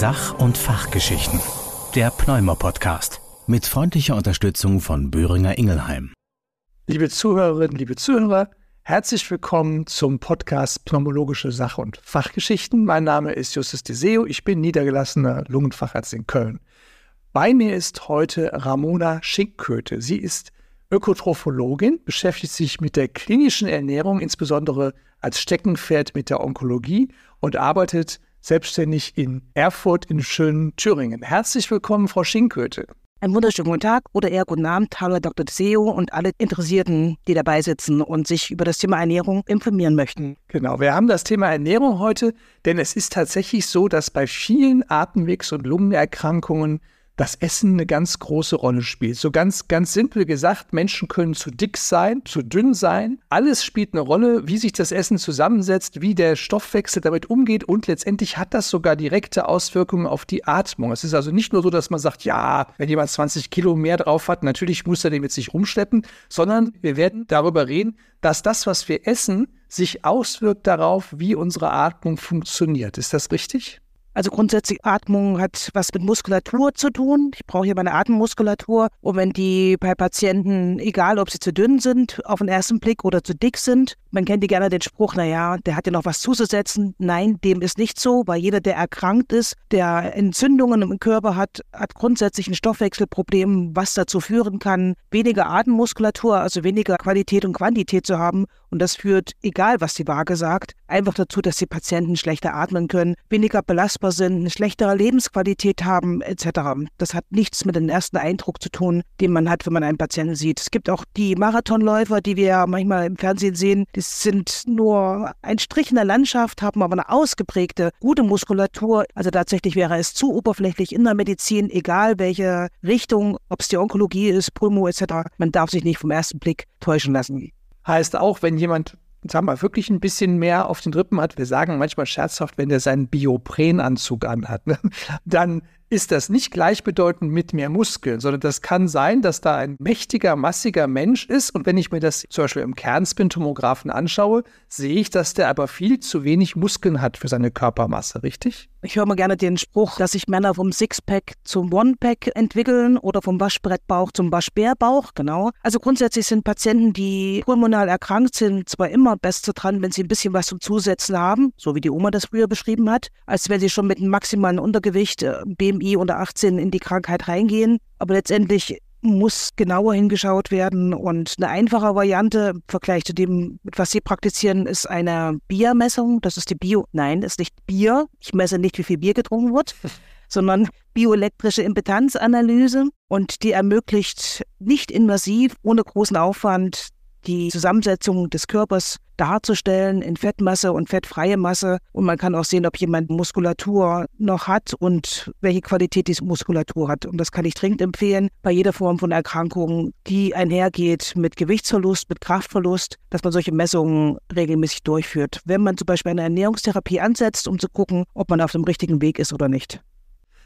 Sach- und Fachgeschichten. Der Pneumo-Podcast. Mit freundlicher Unterstützung von Böhringer Ingelheim. Liebe Zuhörerinnen, liebe Zuhörer, herzlich willkommen zum Podcast Pneumologische Sach- und Fachgeschichten. Mein Name ist Justus Deseo, ich bin niedergelassener Lungenfacharzt in Köln. Bei mir ist heute Ramona Schinkköte. Sie ist Ökotrophologin, beschäftigt sich mit der klinischen Ernährung, insbesondere als Steckenpferd mit der Onkologie und arbeitet selbstständig in Erfurt in schönen Thüringen. Herzlich willkommen, Frau Schinkköte. Einen wunderschönen guten Tag oder eher guten Abend, hallo Dr. Seo und alle Interessierten, die dabei sitzen und sich über das Thema Ernährung informieren möchten. Genau, wir haben das Thema Ernährung heute, denn es ist tatsächlich so, dass bei vielen Atemwegs- und Lungenerkrankungen das Essen eine ganz große Rolle spielt. So ganz, ganz simpel gesagt, Menschen können zu dick sein, zu dünn sein. Alles spielt eine Rolle, wie sich das Essen zusammensetzt, wie der Stoffwechsel damit umgeht und letztendlich hat das sogar direkte Auswirkungen auf die Atmung. Es ist also nicht nur so, dass man sagt, ja, wenn jemand 20 Kilo mehr drauf hat, natürlich muss er den mit sich rumschleppen, sondern wir werden darüber reden, dass das, was wir essen, sich auswirkt darauf, wie unsere Atmung funktioniert. Ist das richtig? Also grundsätzlich Atmung hat was mit Muskulatur zu tun. Ich brauche hier meine Atemmuskulatur. Und wenn die bei Patienten, egal ob sie zu dünn sind, auf den ersten Blick oder zu dick sind, man kennt die gerne den Spruch, naja, der hat ja noch was zuzusetzen. Nein, dem ist nicht so, weil jeder, der erkrankt ist, der Entzündungen im Körper hat, hat grundsätzlich ein Stoffwechselproblem, was dazu führen kann, weniger Atemmuskulatur, also weniger Qualität und Quantität zu haben. Und das führt, egal was die Waage sagt, einfach dazu, dass die Patienten schlechter atmen können, weniger belastbar sind, eine schlechtere Lebensqualität haben, etc. Das hat nichts mit dem ersten Eindruck zu tun, den man hat, wenn man einen Patienten sieht. Es gibt auch die Marathonläufer, die wir manchmal im Fernsehen sehen, die sind nur ein Strich in der Landschaft, haben aber eine ausgeprägte, gute Muskulatur. Also tatsächlich wäre es zu oberflächlich in der Medizin, egal welche Richtung, ob es die Onkologie ist, Pulmo etc. Man darf sich nicht vom ersten Blick täuschen lassen. Heißt auch, wenn jemand sagen wir, wirklich ein bisschen mehr auf den Rippen hat, wir sagen manchmal scherzhaft, wenn der seinen Bioprenanzug anhat, ne, dann ist das nicht gleichbedeutend mit mehr Muskeln, sondern das kann sein, dass da ein mächtiger, massiger Mensch ist. Und wenn ich mir das zum Beispiel im Kernspintomographen anschaue, sehe ich, dass der aber viel zu wenig Muskeln hat für seine Körpermasse, richtig? Ich höre mal gerne den Spruch, dass sich Männer vom Sixpack zum One-Pack entwickeln oder vom Waschbrettbauch zum Waschbärbauch, genau. Also grundsätzlich sind Patienten, die pulmonal erkrankt sind, zwar immer besser dran, wenn sie ein bisschen was zum Zusetzen haben, so wie die Oma das früher beschrieben hat, als wenn sie schon mit einem maximalen Untergewicht, äh, BMI BMI unter 18 in die Krankheit reingehen. Aber letztendlich muss genauer hingeschaut werden. Und eine einfache Variante im Vergleich zu dem, was Sie praktizieren, ist eine Biermessung. Das ist die Bio. Nein, das ist nicht Bier. Ich messe nicht, wie viel Bier getrunken wird, sondern bioelektrische Impedanzanalyse. Und die ermöglicht nicht invasiv, ohne großen Aufwand, die Zusammensetzung des Körpers darzustellen in Fettmasse und fettfreie Masse. Und man kann auch sehen, ob jemand Muskulatur noch hat und welche Qualität diese Muskulatur hat. Und das kann ich dringend empfehlen bei jeder Form von Erkrankung, die einhergeht mit Gewichtsverlust, mit Kraftverlust, dass man solche Messungen regelmäßig durchführt. Wenn man zum Beispiel eine Ernährungstherapie ansetzt, um zu gucken, ob man auf dem richtigen Weg ist oder nicht.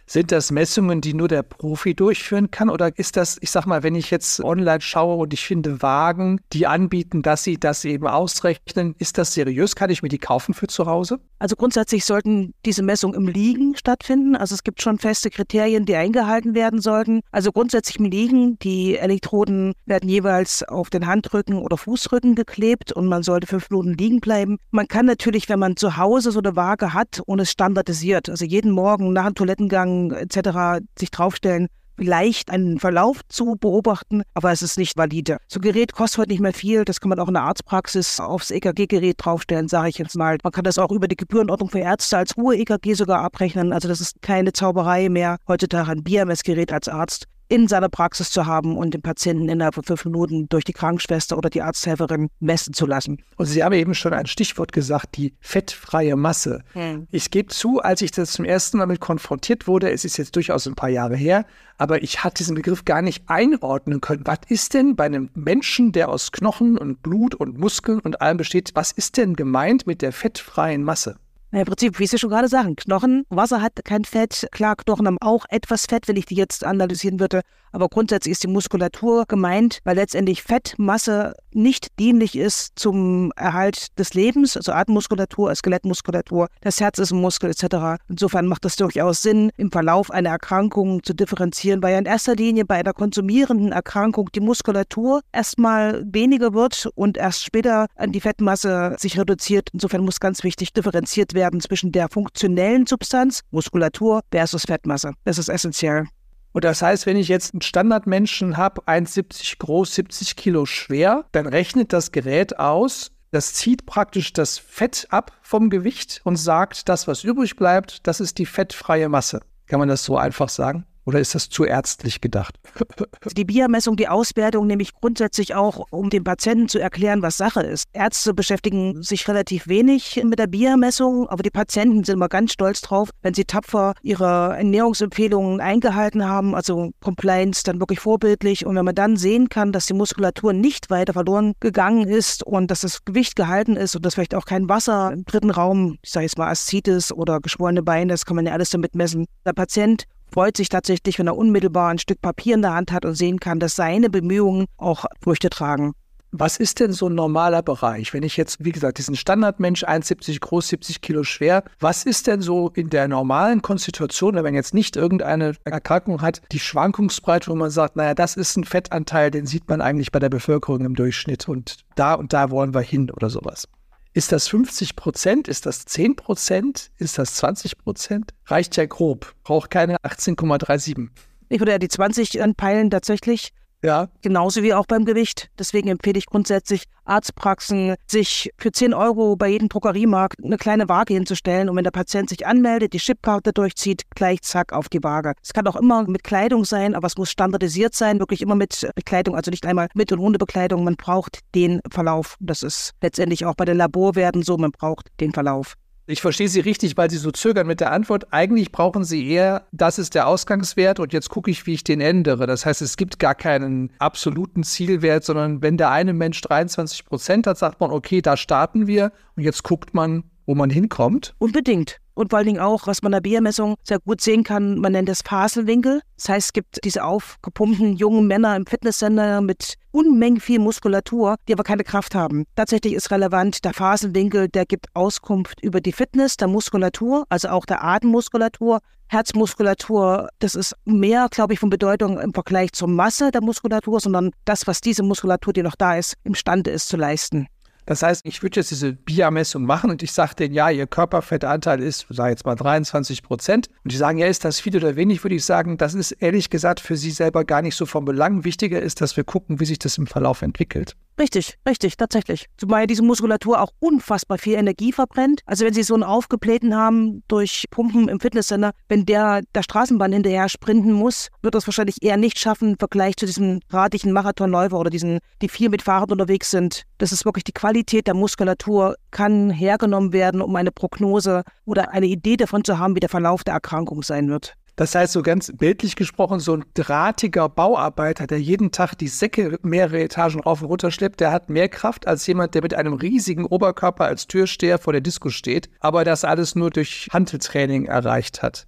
Sind das Messungen, die nur der Profi durchführen kann? Oder ist das, ich sag mal, wenn ich jetzt online schaue und ich finde Wagen, die anbieten, dass sie das eben ausrechnen, ist das seriös? Kann ich mir die kaufen für zu Hause? Also grundsätzlich sollten diese Messungen im Liegen stattfinden. Also es gibt schon feste Kriterien, die eingehalten werden sollten. Also grundsätzlich im Liegen. Die Elektroden werden jeweils auf den Handrücken oder Fußrücken geklebt und man sollte fünf Minuten liegen bleiben. Man kann natürlich, wenn man zu Hause so eine Waage hat und es standardisiert, also jeden Morgen nach dem Toilettengang etc. sich draufstellen, vielleicht einen Verlauf zu beobachten, aber es ist nicht valide. So ein Gerät kostet heute nicht mehr viel. Das kann man auch in der Arztpraxis aufs EKG-Gerät draufstellen, sage ich jetzt mal. Man kann das auch über die Gebührenordnung für Ärzte als Ruhe-EKG sogar abrechnen. Also das ist keine Zauberei mehr, heutzutage ein BMS-Gerät als Arzt in seiner Praxis zu haben und den Patienten innerhalb von fünf Minuten durch die Krankenschwester oder die Arzthelferin messen zu lassen. Und Sie haben eben schon ein Stichwort gesagt, die fettfreie Masse. Hm. Ich gebe zu, als ich das zum ersten Mal mit konfrontiert wurde, es ist jetzt durchaus ein paar Jahre her, aber ich hatte diesen Begriff gar nicht einordnen können. Was ist denn bei einem Menschen, der aus Knochen und Blut und Muskeln und allem besteht, was ist denn gemeint mit der fettfreien Masse? Im Prinzip, wie Sie schon gerade sagen, Knochen, Wasser hat kein Fett. Klar, Knochen haben auch etwas Fett, wenn ich die jetzt analysieren würde. Aber grundsätzlich ist die Muskulatur gemeint, weil letztendlich Fettmasse nicht dienlich ist zum Erhalt des Lebens, also Atemmuskulatur, Skelettmuskulatur, das Herz ist ein Muskel etc. Insofern macht es durchaus Sinn, im Verlauf einer Erkrankung zu differenzieren, weil ja in erster Linie bei einer konsumierenden Erkrankung die Muskulatur erstmal weniger wird und erst später an die Fettmasse sich reduziert. Insofern muss ganz wichtig differenziert werden zwischen der funktionellen Substanz, Muskulatur versus Fettmasse. Das ist essentiell. Und das heißt, wenn ich jetzt einen Standardmenschen habe, 1,70 groß, 70 Kilo schwer, dann rechnet das Gerät aus, das zieht praktisch das Fett ab vom Gewicht und sagt, das, was übrig bleibt, das ist die fettfreie Masse. Kann man das so einfach sagen? Oder ist das zu ärztlich gedacht? Die Biermessung, die Auswertung nämlich grundsätzlich auch, um dem Patienten zu erklären, was Sache ist. Ärzte beschäftigen sich relativ wenig mit der Biermessung, aber die Patienten sind immer ganz stolz drauf, wenn sie tapfer ihre Ernährungsempfehlungen eingehalten haben, also Compliance dann wirklich vorbildlich. Und wenn man dann sehen kann, dass die Muskulatur nicht weiter verloren gegangen ist und dass das Gewicht gehalten ist und dass vielleicht auch kein Wasser im dritten Raum, ich sage jetzt mal Aszites oder geschwollene Beine, das kann man ja alles damit messen. Der Patient freut sich tatsächlich, wenn er unmittelbar ein Stück Papier in der Hand hat und sehen kann, dass seine Bemühungen auch Früchte tragen. Was ist denn so ein normaler Bereich? Wenn ich jetzt, wie gesagt, diesen Standardmensch, 1,70 groß, 70 Kilo schwer, was ist denn so in der normalen Konstitution, wenn man jetzt nicht irgendeine Erkrankung hat, die Schwankungsbreite, wo man sagt, naja, das ist ein Fettanteil, den sieht man eigentlich bei der Bevölkerung im Durchschnitt und da und da wollen wir hin oder sowas? Ist das 50 Prozent? Ist das 10 Prozent? Ist das 20 Prozent? Reicht ja grob. Braucht keine 18,37. Ich würde ja die 20 anpeilen tatsächlich. Ja. Genauso wie auch beim Gewicht. Deswegen empfehle ich grundsätzlich Arztpraxen, sich für 10 Euro bei jedem Drogeriemarkt eine kleine Waage hinzustellen und wenn der Patient sich anmeldet, die Chipkarte durchzieht, gleich zack auf die Waage. Es kann auch immer mit Kleidung sein, aber es muss standardisiert sein, wirklich immer mit Bekleidung, also nicht einmal mit und ohne Bekleidung. Man braucht den Verlauf. Das ist letztendlich auch bei den Laborwerten so, man braucht den Verlauf. Ich verstehe Sie richtig, weil Sie so zögern mit der Antwort. Eigentlich brauchen Sie eher, das ist der Ausgangswert und jetzt gucke ich, wie ich den ändere. Das heißt, es gibt gar keinen absoluten Zielwert, sondern wenn der eine Mensch 23 Prozent hat, sagt man, okay, da starten wir und jetzt guckt man, wo man hinkommt. Unbedingt. Und vor allen Dingen auch, was man in der Biermessung sehr gut sehen kann, man nennt das Phasenwinkel. Das heißt, es gibt diese aufgepumpten jungen Männer im Fitnesscenter mit Unmengen viel Muskulatur, die aber keine Kraft haben. Tatsächlich ist relevant, der Phasenwinkel, der gibt Auskunft über die Fitness der Muskulatur, also auch der Atemmuskulatur, Herzmuskulatur, das ist mehr, glaube ich, von Bedeutung im Vergleich zur Masse der Muskulatur, sondern das, was diese Muskulatur, die noch da ist, imstande ist zu leisten. Das heißt, ich würde jetzt diese BIA-Messung machen und ich sage denen, ja, ihr Körperfettanteil ist, sage jetzt mal 23 Prozent. Und die sagen, ja, ist das viel oder wenig, würde ich sagen, das ist ehrlich gesagt für sie selber gar nicht so von Belang. Wichtiger ist, dass wir gucken, wie sich das im Verlauf entwickelt. Richtig, richtig, tatsächlich. Zumal diese Muskulatur auch unfassbar viel Energie verbrennt. Also wenn Sie so einen aufgeblähten haben durch Pumpen im Fitnesscenter, wenn der der Straßenbahn hinterher sprinten muss, wird das wahrscheinlich eher nicht schaffen im Vergleich zu diesen radigen Marathonläufer oder diesen, die viel mit Fahrrad unterwegs sind. Das ist wirklich die Qualität der Muskulatur, kann hergenommen werden, um eine Prognose oder eine Idee davon zu haben, wie der Verlauf der Erkrankung sein wird. Das heißt, so ganz bildlich gesprochen, so ein drahtiger Bauarbeiter, der jeden Tag die Säcke mehrere Etagen rauf und runter schleppt, der hat mehr Kraft als jemand, der mit einem riesigen Oberkörper als Türsteher vor der Disco steht, aber das alles nur durch Handeltraining erreicht hat.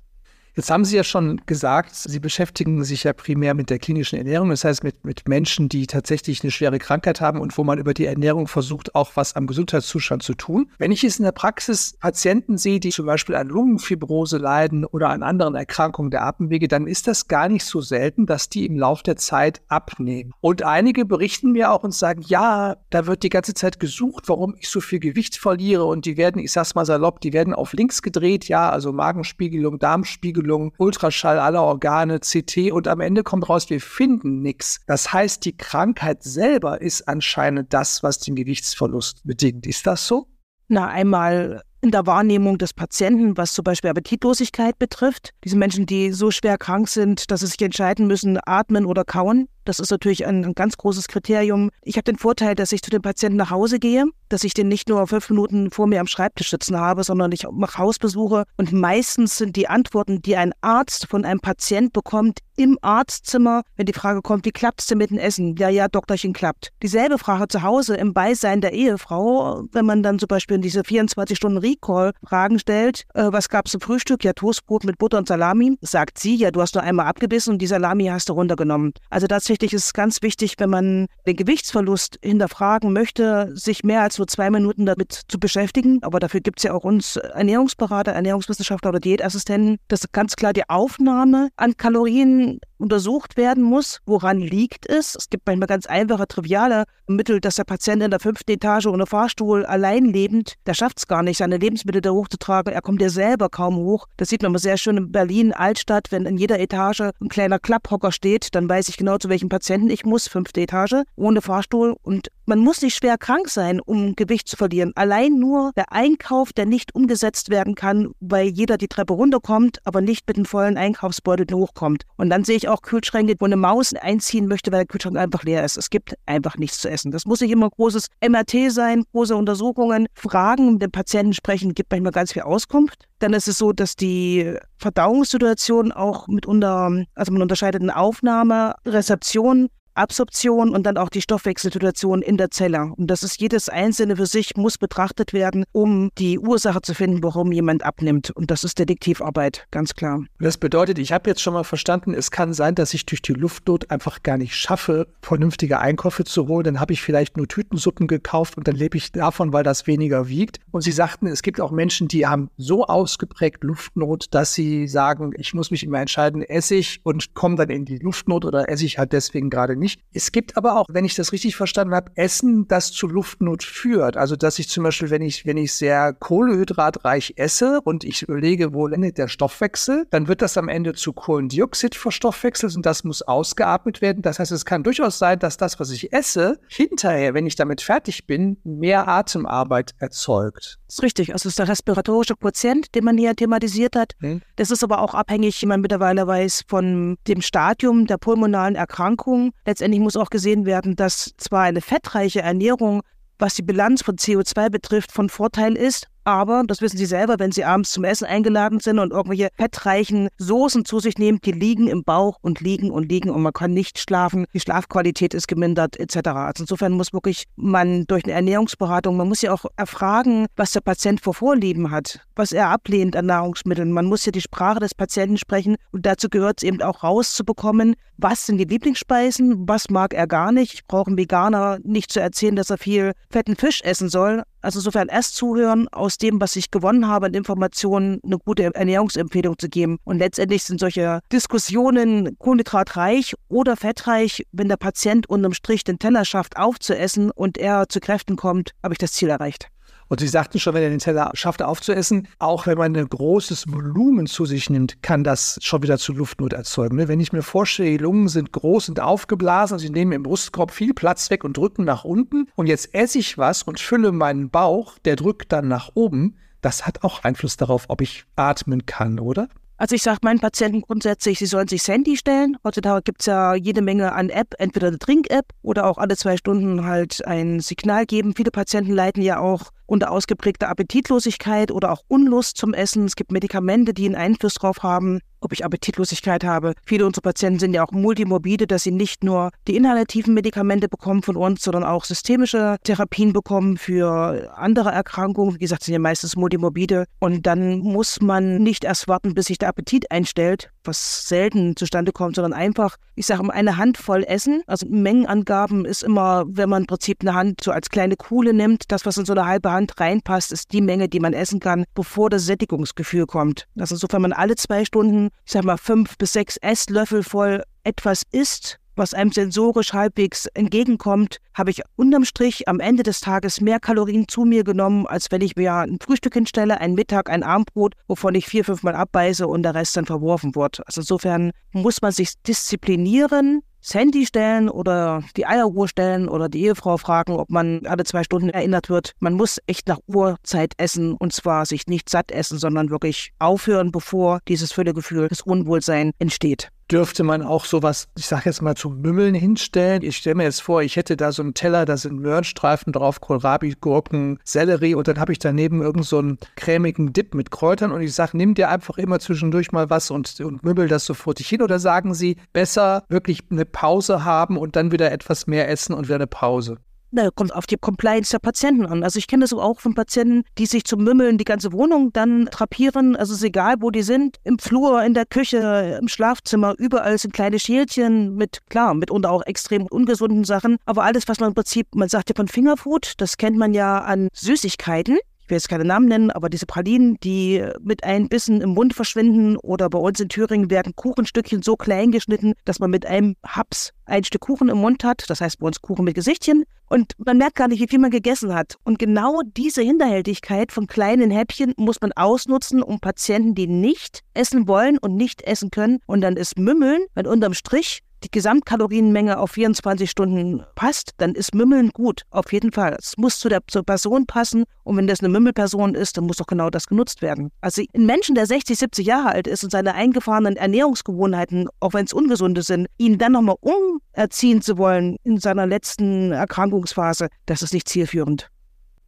Jetzt haben Sie ja schon gesagt, Sie beschäftigen sich ja primär mit der klinischen Ernährung, das heißt mit, mit Menschen, die tatsächlich eine schwere Krankheit haben und wo man über die Ernährung versucht, auch was am Gesundheitszustand zu tun. Wenn ich jetzt in der Praxis Patienten sehe, die zum Beispiel an Lungenfibrose leiden oder an anderen Erkrankungen der Atemwege, dann ist das gar nicht so selten, dass die im Laufe der Zeit abnehmen. Und einige berichten mir auch und sagen, ja, da wird die ganze Zeit gesucht, warum ich so viel Gewicht verliere und die werden, ich sag's mal salopp, die werden auf links gedreht, ja, also Magenspiegelung, Darmspiegelung, Spiegelung, Ultraschall aller Organe, CT und am Ende kommt raus, wir finden nichts. Das heißt, die Krankheit selber ist anscheinend das, was den Gewichtsverlust bedingt. Ist das so? Na, einmal in der Wahrnehmung des Patienten, was zum Beispiel Appetitlosigkeit betrifft. Diese Menschen, die so schwer krank sind, dass sie sich entscheiden müssen, atmen oder kauen. Das ist natürlich ein, ein ganz großes Kriterium. Ich habe den Vorteil, dass ich zu dem Patienten nach Hause gehe, dass ich den nicht nur fünf Minuten vor mir am Schreibtisch sitzen habe, sondern ich mache Hausbesuche. Und meistens sind die Antworten, die ein Arzt von einem Patient bekommt, im Arztzimmer, wenn die Frage kommt, wie klappt's denn mit dem Essen? Ja, ja, Doktorchen klappt. Dieselbe Frage zu Hause im Beisein der Ehefrau, wenn man dann zum Beispiel in diese 24 Stunden Recall Fragen stellt, äh, was gab's zum Frühstück? Ja, Toastbrot mit Butter und Salami. Sagt sie, ja, du hast nur einmal abgebissen und die Salami hast du runtergenommen. Also tatsächlich ist es ganz wichtig, wenn man den Gewichtsverlust hinterfragen möchte, sich mehr als nur zwei Minuten damit zu beschäftigen. Aber dafür gibt's ja auch uns Ernährungsberater, Ernährungswissenschaftler oder Diätassistenten, dass ganz klar die Aufnahme an Kalorien didn't untersucht werden muss. Woran liegt es? Es gibt manchmal ganz einfache, triviale Mittel, dass der Patient in der fünften Etage ohne Fahrstuhl allein lebend, der schafft es gar nicht, seine Lebensmittel da hochzutragen. Er kommt ja selber kaum hoch. Das sieht man immer sehr schön in Berlin, Altstadt, wenn in jeder Etage ein kleiner Klapphocker steht, dann weiß ich genau, zu welchem Patienten ich muss. Fünfte Etage, ohne Fahrstuhl. Und man muss nicht schwer krank sein, um Gewicht zu verlieren. Allein nur der Einkauf, der nicht umgesetzt werden kann, weil jeder die Treppe runterkommt, aber nicht mit einem vollen Einkaufsbeutel hochkommt. Und dann sehe ich auch Kühlschränke, wo eine Maus einziehen möchte, weil der Kühlschrank einfach leer ist. Es gibt einfach nichts zu essen. Das muss nicht immer großes MRT sein, große Untersuchungen, Fragen mit dem Patienten sprechen, gibt manchmal ganz viel Auskunft. Dann ist es so, dass die Verdauungssituation auch mitunter, also man unterscheidet in Aufnahme, Rezeption Absorption und dann auch die Stoffwechselsituation in der Zelle. Und das ist jedes einzelne für sich, muss betrachtet werden, um die Ursache zu finden, warum jemand abnimmt. Und das ist Detektivarbeit, ganz klar. Das bedeutet, ich habe jetzt schon mal verstanden, es kann sein, dass ich durch die Luftnot einfach gar nicht schaffe, vernünftige Einkäufe zu holen. Dann habe ich vielleicht nur Tütensuppen gekauft und dann lebe ich davon, weil das weniger wiegt. Und Sie sagten, es gibt auch Menschen, die haben so ausgeprägt Luftnot, dass sie sagen, ich muss mich immer entscheiden, esse ich und komme dann in die Luftnot oder esse ich halt deswegen gerade nicht nicht. Es gibt aber auch, wenn ich das richtig verstanden habe, Essen, das zu Luftnot führt. Also, dass ich zum Beispiel, wenn ich, wenn ich sehr kohlehydratreich esse und ich überlege, wo endet der Stoffwechsel, dann wird das am Ende zu Kohlendioxid verstoffwechselt und das muss ausgeatmet werden. Das heißt, es kann durchaus sein, dass das, was ich esse, hinterher, wenn ich damit fertig bin, mehr Atemarbeit erzeugt. Das ist richtig. Also, es ist der respiratorische Quotient, den man hier thematisiert hat. Hm. Das ist aber auch abhängig, wie man mittlerweile weiß, von dem Stadium der pulmonalen Erkrankung letztendlich muss auch gesehen werden, dass zwar eine fettreiche Ernährung, was die Bilanz von CO2 betrifft, von Vorteil ist, aber, das wissen Sie selber, wenn Sie abends zum Essen eingeladen sind und irgendwelche fettreichen Soßen zu sich nehmen, die liegen im Bauch und liegen und liegen und man kann nicht schlafen. Die Schlafqualität ist gemindert etc. Also insofern muss wirklich man durch eine Ernährungsberatung, man muss ja auch erfragen, was der Patient vor Vorlieben hat, was er ablehnt an Nahrungsmitteln. Man muss ja die Sprache des Patienten sprechen und dazu gehört es eben auch rauszubekommen, was sind die Lieblingsspeisen, was mag er gar nicht. Ich brauche einem Veganer nicht zu erzählen, dass er viel fetten Fisch essen soll, also insofern erst zuhören, aus dem, was ich gewonnen habe an Informationen, eine gute Ernährungsempfehlung zu geben. Und letztendlich sind solche Diskussionen kohlenhydratreich oder fettreich, wenn der Patient unterm Strich den Teller schafft aufzuessen und er zu Kräften kommt, habe ich das Ziel erreicht. Und Sie sagten schon, wenn er den Teller schafft aufzuessen, auch wenn man ein großes Volumen zu sich nimmt, kann das schon wieder zu Luftnot erzeugen. Ne? Wenn ich mir vorstelle, die Lungen sind groß und aufgeblasen und sie nehmen im Brustkorb viel Platz weg und drücken nach unten und jetzt esse ich was und fülle meinen Bauch, der drückt dann nach oben, das hat auch Einfluss darauf, ob ich atmen kann, oder? Also ich sage meinen Patienten grundsätzlich, sie sollen sich Handy stellen. Heutzutage gibt es ja jede Menge an App, entweder eine Trink-App oder auch alle zwei Stunden halt ein Signal geben. Viele Patienten leiden ja auch unter ausgeprägter Appetitlosigkeit oder auch Unlust zum Essen. Es gibt Medikamente, die einen Einfluss darauf haben ob ich Appetitlosigkeit habe. Viele unserer Patienten sind ja auch multimorbide, dass sie nicht nur die inhalativen Medikamente bekommen von uns, sondern auch systemische Therapien bekommen für andere Erkrankungen. Wie gesagt, sind ja meistens multimorbide. Und dann muss man nicht erst warten, bis sich der Appetit einstellt, was selten zustande kommt, sondern einfach, ich sage mal, eine Handvoll essen. Also Mengenangaben ist immer, wenn man im Prinzip eine Hand so als kleine Kuhle nimmt, das, was in so eine halbe Hand reinpasst, ist die Menge, die man essen kann, bevor das Sättigungsgefühl kommt. Also insofern man alle zwei Stunden ich sag mal, fünf bis sechs Esslöffel voll etwas isst, was einem sensorisch halbwegs entgegenkommt, habe ich unterm Strich am Ende des Tages mehr Kalorien zu mir genommen, als wenn ich mir ein Frühstück hinstelle, ein Mittag, ein Abendbrot, wovon ich vier, fünf Mal abbeiße und der Rest dann verworfen wird. Also insofern muss man sich disziplinieren, das Handy stellen oder die Eieruhr stellen oder die Ehefrau fragen, ob man alle zwei Stunden erinnert wird. Man muss echt nach Uhrzeit essen und zwar sich nicht satt essen, sondern wirklich aufhören, bevor dieses Völlegefühl, das Unwohlsein entsteht. Dürfte man auch sowas, ich sage jetzt mal zum Mümmeln hinstellen. Ich stelle mir jetzt vor, ich hätte da so einen Teller, da sind Möhrenstreifen drauf, Kohlrabi, Gurken, Sellerie und dann habe ich daneben irgend so cremigen Dip mit Kräutern und ich sage, nimm dir einfach immer zwischendurch mal was und, und mümmel das sofort hin. Oder sagen Sie, besser wirklich eine Pause haben und dann wieder etwas mehr essen und wieder eine Pause? Na, kommt auf die Compliance der Patienten an. Also ich kenne das auch von Patienten, die sich zum Mümmeln die ganze Wohnung dann trapieren. Also es ist egal, wo die sind. Im Flur, in der Küche, im Schlafzimmer, überall sind kleine Schälchen mit, klar, mitunter auch extrem ungesunden Sachen. Aber alles, was man im Prinzip, man sagt ja von Fingerfood, das kennt man ja an Süßigkeiten ich will jetzt keine Namen nennen, aber diese Pralinen, die mit einem Bissen im Mund verschwinden oder bei uns in Thüringen werden Kuchenstückchen so klein geschnitten, dass man mit einem Haps ein Stück Kuchen im Mund hat. Das heißt bei uns Kuchen mit Gesichtchen. Und man merkt gar nicht, wie viel man gegessen hat. Und genau diese Hinterhältigkeit von kleinen Häppchen muss man ausnutzen, um Patienten, die nicht essen wollen und nicht essen können, und dann ist Mümmeln, wenn unterm Strich die Gesamtkalorienmenge auf 24 Stunden passt, dann ist Mümmeln gut, auf jeden Fall. Es muss zu der zur Person passen und wenn das eine Mümmelperson ist, dann muss doch genau das genutzt werden. Also ein Menschen, der 60, 70 Jahre alt ist und seine eingefahrenen Ernährungsgewohnheiten, auch wenn es ungesunde sind, ihn dann nochmal umerziehen zu wollen in seiner letzten Erkrankungsphase, das ist nicht zielführend.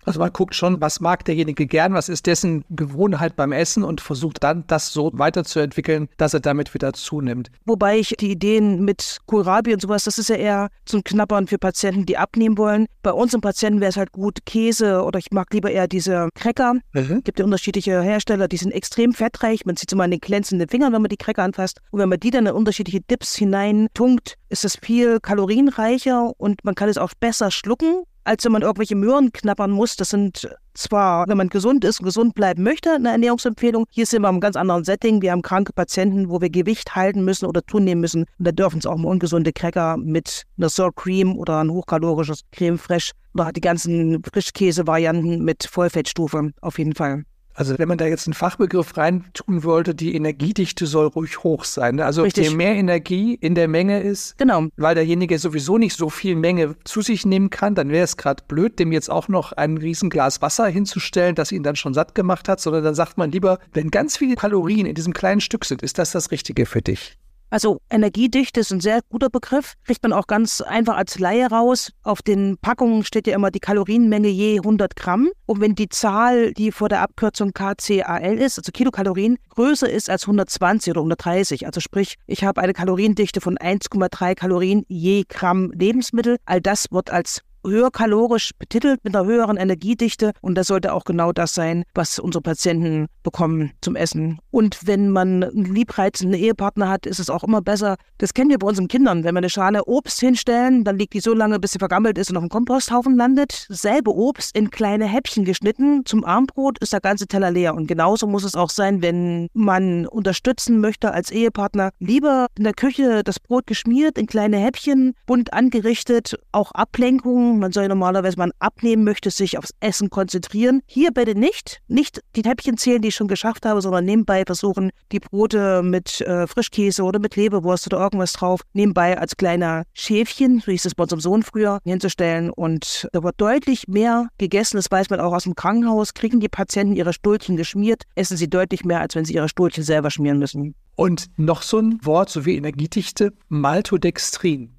Also man guckt schon, was mag derjenige gern, was ist dessen Gewohnheit beim Essen und versucht dann, das so weiterzuentwickeln, dass er damit wieder zunimmt. Wobei ich die Ideen mit Kohlrabi und sowas, das ist ja eher zum Knabbern für Patienten, die abnehmen wollen. Bei unseren Patienten wäre es halt gut Käse oder ich mag lieber eher diese Cracker. Es mhm. gibt ja unterschiedliche Hersteller, die sind extrem fettreich. Man sieht es immer an den glänzenden Fingern, wenn man die Cracker anfasst. Und wenn man die dann in unterschiedliche Dips hineintunkt, ist es viel kalorienreicher und man kann es auch besser schlucken als wenn man irgendwelche Möhren knabbern muss. Das sind zwar, wenn man gesund ist und gesund bleiben möchte, eine Ernährungsempfehlung. Hier sind wir im ganz anderen Setting. Wir haben kranke Patienten, wo wir Gewicht halten müssen oder zunehmen müssen. Und da dürfen es auch mal ungesunde Cracker mit einer Sour Cream oder ein hochkalorisches Creme Fraiche oder die ganzen Frischkäse-Varianten mit Vollfettstufe auf jeden Fall. Also wenn man da jetzt einen Fachbegriff reintun wollte, die Energiedichte soll ruhig hoch sein. Ne? Also Richtig. je mehr Energie in der Menge ist, genau. weil derjenige sowieso nicht so viel Menge zu sich nehmen kann, dann wäre es gerade blöd, dem jetzt auch noch ein Riesenglas Wasser hinzustellen, das ihn dann schon satt gemacht hat, sondern dann sagt man lieber, wenn ganz viele Kalorien in diesem kleinen Stück sind, ist das das Richtige für dich. Also Energiedichte ist ein sehr guter Begriff, kriegt man auch ganz einfach als Laie raus. Auf den Packungen steht ja immer die Kalorienmenge je 100 Gramm. Und wenn die Zahl, die vor der Abkürzung KCAL ist, also Kilokalorien, größer ist als 120 oder 130, also sprich, ich habe eine Kaloriendichte von 1,3 Kalorien je Gramm Lebensmittel, all das wird als höherkalorisch betitelt mit einer höheren Energiedichte und das sollte auch genau das sein, was unsere Patienten bekommen zum Essen. Und wenn man einen liebreizenden Ehepartner hat, ist es auch immer besser. Das kennen wir bei unseren Kindern. Wenn wir eine Schale Obst hinstellen, dann liegt die so lange, bis sie vergammelt ist und auf dem Komposthaufen landet. Selbe Obst in kleine Häppchen geschnitten. Zum Armbrot ist der ganze Teller leer. Und genauso muss es auch sein, wenn man unterstützen möchte als Ehepartner. Lieber in der Küche das Brot geschmiert, in kleine Häppchen, bunt angerichtet, auch Ablenkungen man soll normalerweise, wenn man abnehmen möchte, sich aufs Essen konzentrieren. Hier bitte nicht. Nicht die Häppchen zählen, die ich schon geschafft habe, sondern nebenbei versuchen, die Brote mit äh, Frischkäse oder mit Leberwurst oder irgendwas drauf, nebenbei als kleiner Schäfchen, so hieß es bei unserem Sohn früher, hinzustellen. Und da wird deutlich mehr gegessen. Das weiß man auch aus dem Krankenhaus. Kriegen die Patienten ihre Stuhlchen geschmiert, essen sie deutlich mehr, als wenn sie ihre Stuhlchen selber schmieren müssen. Und noch so ein Wort, so wie Energiedichte, Maltodextrin.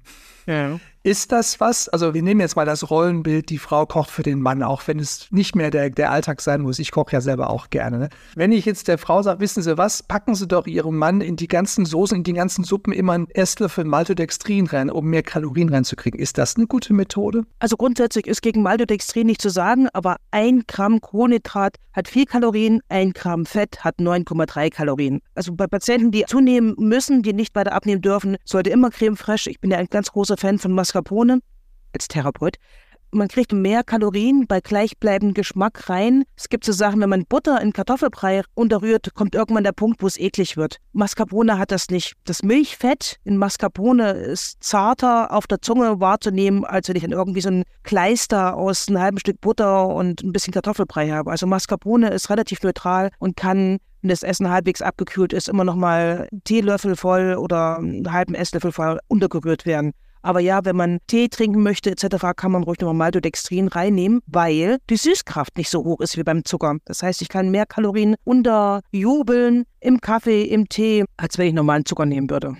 Ja. Ist das was? Also wir nehmen jetzt mal das Rollenbild, die Frau kocht für den Mann, auch wenn es nicht mehr der, der Alltag sein muss. Ich koche ja selber auch gerne. Ne? Wenn ich jetzt der Frau sage, wissen Sie was, packen Sie doch Ihrem Mann in die ganzen Soßen, in die ganzen Suppen immer einen Esslöffel Maltodextrin rein, um mehr Kalorien reinzukriegen. Ist das eine gute Methode? Also grundsätzlich ist gegen Maltodextrin nicht zu sagen, aber ein Gramm Kohlenhydrat hat viel Kalorien, ein Gramm Fett hat 9,3 Kalorien. Also bei Patienten, die zunehmen müssen, die nicht weiter abnehmen dürfen, sollte immer Creme fraiche. Ich bin ja ein ganz großer Fan von Mas Mascarpone als Therapeut. Man kriegt mehr Kalorien bei gleichbleibendem Geschmack rein. Es gibt so Sachen, wenn man Butter in Kartoffelbrei unterrührt, kommt irgendwann der Punkt, wo es eklig wird. Mascarpone hat das nicht. Das Milchfett in Mascarpone ist zarter auf der Zunge wahrzunehmen, als wenn ich dann irgendwie so ein Kleister aus einem halben Stück Butter und ein bisschen Kartoffelbrei habe. Also Mascarpone ist relativ neutral und kann wenn das Essen halbwegs abgekühlt ist, immer noch mal Teelöffel voll oder einen halben Esslöffel voll untergerührt werden. Aber ja, wenn man Tee trinken möchte etc., kann man ruhig nochmal Maltodextrin reinnehmen, weil die Süßkraft nicht so hoch ist wie beim Zucker. Das heißt, ich kann mehr Kalorien unterjubeln im Kaffee, im Tee, als wenn ich normalen Zucker nehmen würde.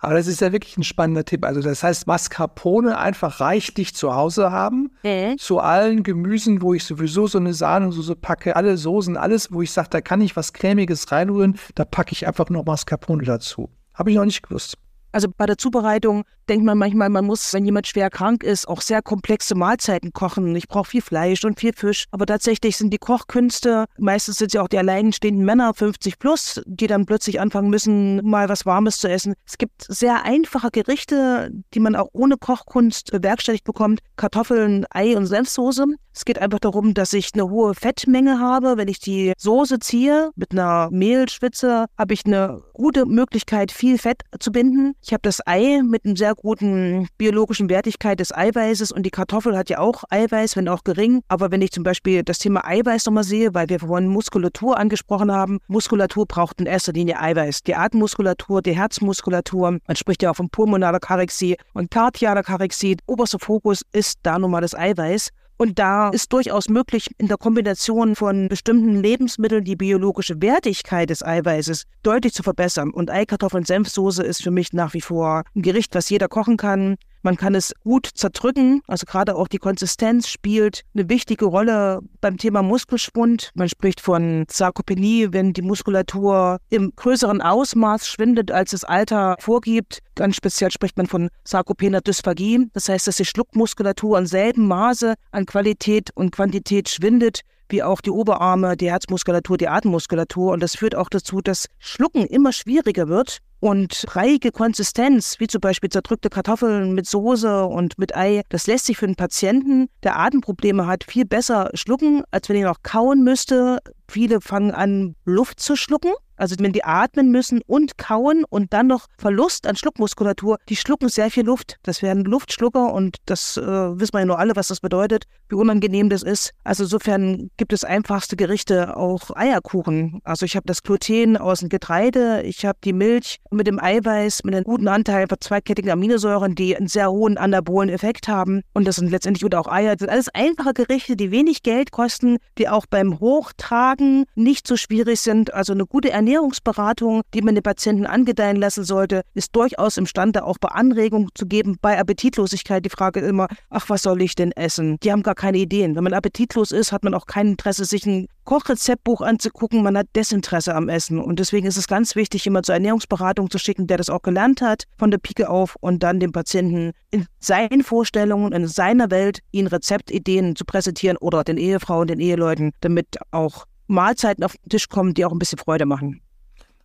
Aber das ist ja wirklich ein spannender Tipp. Also das heißt, Mascarpone einfach reichlich zu Hause haben. Mhm. Zu allen Gemüsen, wo ich sowieso so eine Sahnesoße packe, alle Soßen, alles, wo ich sage, da kann ich was Cremiges reinrühren, da packe ich einfach noch Mascarpone dazu. Habe ich noch nicht gewusst. Also bei der Zubereitung denkt man manchmal, man muss, wenn jemand schwer krank ist, auch sehr komplexe Mahlzeiten kochen. Ich brauche viel Fleisch und viel Fisch. Aber tatsächlich sind die Kochkünste, meistens sind ja auch die alleinstehenden Männer 50 plus, die dann plötzlich anfangen müssen, mal was Warmes zu essen. Es gibt sehr einfache Gerichte, die man auch ohne Kochkunst bewerkstelligt bekommt. Kartoffeln, Ei und Senfsoße. Es geht einfach darum, dass ich eine hohe Fettmenge habe. Wenn ich die Soße ziehe mit einer Mehlschwitze, habe ich eine gute Möglichkeit, viel Fett zu binden. Ich habe das Ei mit einer sehr guten biologischen Wertigkeit des Eiweißes und die Kartoffel hat ja auch Eiweiß, wenn auch gering. Aber wenn ich zum Beispiel das Thema Eiweiß nochmal sehe, weil wir vorhin Muskulatur angesprochen haben, Muskulatur braucht in erster Linie Eiweiß. Die Atemmuskulatur, die Herzmuskulatur, man spricht ja auch von pulmonaler Karexie und kardialer Karexie. Oberster Fokus ist da nun mal das Eiweiß. Und da ist durchaus möglich, in der Kombination von bestimmten Lebensmitteln die biologische Wertigkeit des Eiweißes deutlich zu verbessern. Und Eikartoffeln Senfsoße ist für mich nach wie vor ein Gericht, was jeder kochen kann. Man kann es gut zerdrücken, also gerade auch die Konsistenz spielt eine wichtige Rolle beim Thema Muskelschwund. Man spricht von Sarkopenie, wenn die Muskulatur im größeren Ausmaß schwindet, als das Alter vorgibt. Ganz speziell spricht man von sarkopener Dysphagie. Das heißt, dass die Schluckmuskulatur in selben Maße an Qualität und Quantität schwindet wie auch die Oberarme, die Herzmuskulatur, die Atemmuskulatur. Und das führt auch dazu, dass Schlucken immer schwieriger wird und breiige Konsistenz, wie zum Beispiel zerdrückte Kartoffeln mit Soße und mit Ei, das lässt sich für einen Patienten, der Atemprobleme hat, viel besser schlucken, als wenn er noch kauen müsste. Viele fangen an, Luft zu schlucken. Also wenn die atmen müssen und kauen und dann noch Verlust an Schluckmuskulatur, die schlucken sehr viel Luft. Das werden Luftschlucker und das äh, wissen wir ja nur alle, was das bedeutet, wie unangenehm das ist. Also insofern gibt es einfachste Gerichte, auch Eierkuchen. Also ich habe das Gluten aus dem Getreide, ich habe die Milch mit dem Eiweiß, mit einem guten Anteil von zweikettigen Aminosäuren, die einen sehr hohen anabolen Effekt haben. Und das sind letztendlich und auch Eier. Das sind alles einfache Gerichte, die wenig Geld kosten, die auch beim Hochtragen nicht so schwierig sind. Also eine gute Ernährung Ernährungsberatung, die man den Patienten angedeihen lassen sollte, ist durchaus imstande, auch bei Anregungen zu geben. Bei Appetitlosigkeit die Frage immer, ach, was soll ich denn essen? Die haben gar keine Ideen. Wenn man appetitlos ist, hat man auch kein Interesse, sich ein Kochrezeptbuch anzugucken. Man hat Desinteresse am Essen. Und deswegen ist es ganz wichtig, jemand zur Ernährungsberatung zu schicken, der das auch gelernt hat, von der Pike auf und dann dem Patienten in seinen Vorstellungen, in seiner Welt, ihnen Rezeptideen zu präsentieren oder den Ehefrauen, den Eheleuten, damit auch Mahlzeiten auf den Tisch kommen, die auch ein bisschen Freude machen.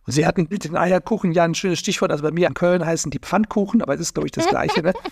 Sie hatten mit den Eierkuchen ja ein schönes Stichwort. Also bei mir in Köln heißen die Pfannkuchen, aber es ist, glaube ich, das Gleiche. Ne?